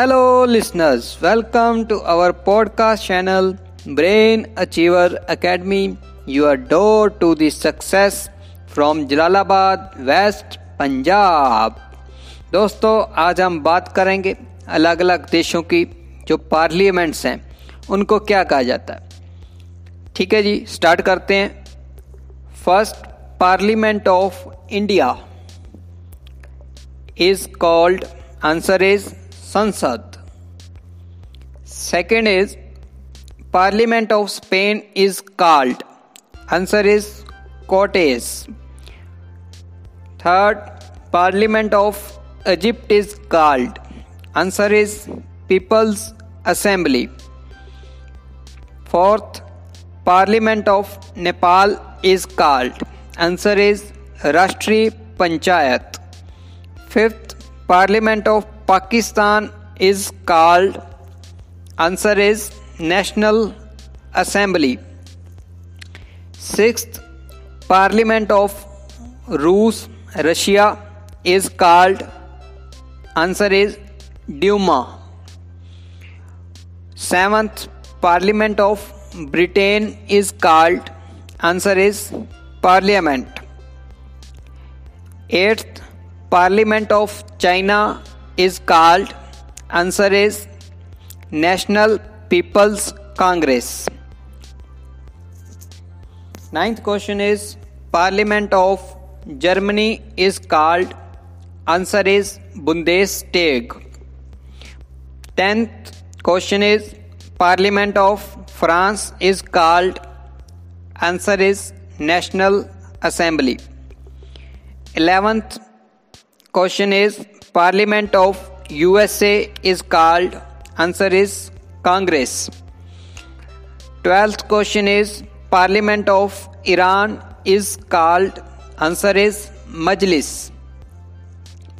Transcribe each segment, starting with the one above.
Hello listeners welcome to our podcast channel brain achiever academy your door to the success from Jalalabad west Punjab दोस्तों, आज हम बात करेंगे अलग अलग देशों की जो पार्लियामेंट्स हैं। उनको क्या कहा जाता है? ठीक है जी स्टार्ट करते हैं। First parliament of India is called answer is Sansad. Second is Parliament of Spain is called. Answer is Cortes. Third, Parliament of Egypt is called. Answer is People's Assembly. Fourth, Parliament of Nepal is called. Answer is Rashtriya Panchayat. Fifth, Parliament of Pakistan is called answer is National Assembly. Sixth Parliament of Rus Russia is called answer is Duma. Seventh Parliament of Britain is called answer is Parliament. Eighth Parliament of China is called answer is National People's Congress. Ninth question is Parliament of Germany is called answer is Bundestag. Tenth question is Parliament of France is called answer is National Assembly. Eleventh question is Parliament of USA is called answer is Congress. 12th question is Parliament of Iran is called answer is Majlis.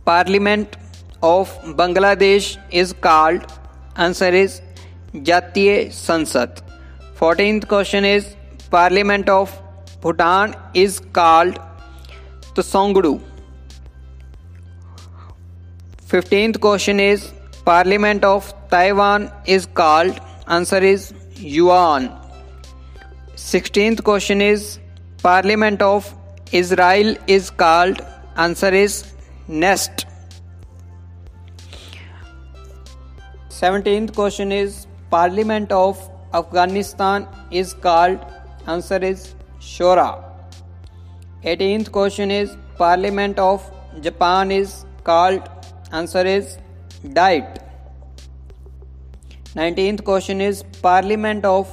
Parliament of Bangladesh is called answer is Jatiya Sansad. 14th question is Parliament of Bhutan is called Tsongdu. 15th question is Parliament of Taiwan is called. Answer is Yuan. 16th question is Parliament of Israel is called. Answer is Knesset. 17th question is Parliament of Afghanistan is called. Answer is Shura 18th question is Parliament of Japan is called Answer is diet. 19th question is Parliament of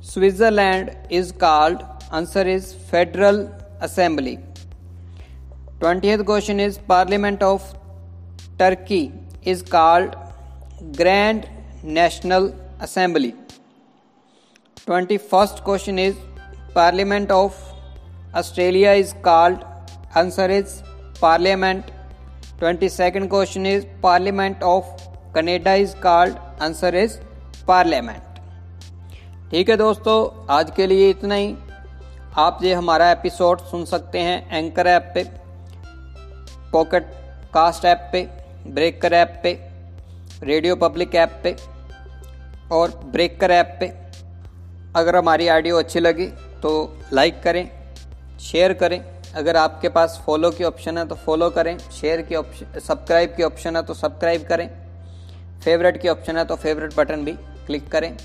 Switzerland is called answer is Federal Assembly. 20th question is Parliament of Turkey is called Grand National Assembly. 21st question is Parliament of Australia is called answer is Parliament 22nd question is Parliament of Canada is called answer is Parliament ठीक है दोस्तों, आज के लिए इतना ही। आप ये हमारा एपिसोड सुन सकते हैं एंकर ऐप पे पॉकेट कास्ट ऐप पे ब्रेकर ऐप पे रेडियो पब्लिक ऐप पे और ब्रेकर ऐप पे। अगर हमारी ऑडियो अच्छी लगी तो लाइक करें शेयर करें। अगर आपके पास फॉलो की ऑप्शन है तो फॉलो करें शेयर की ऑप्शन सब्सक्राइब की ऑप्शन है तो सब्सक्राइब करें फेवरेट की ऑप्शन है तो फेवरेट बटन भी क्लिक करें।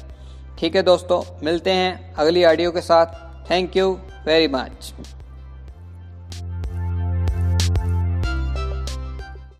ठीक है दोस्तों, मिलते हैं अगली ऑडियो के साथ। Thank you very much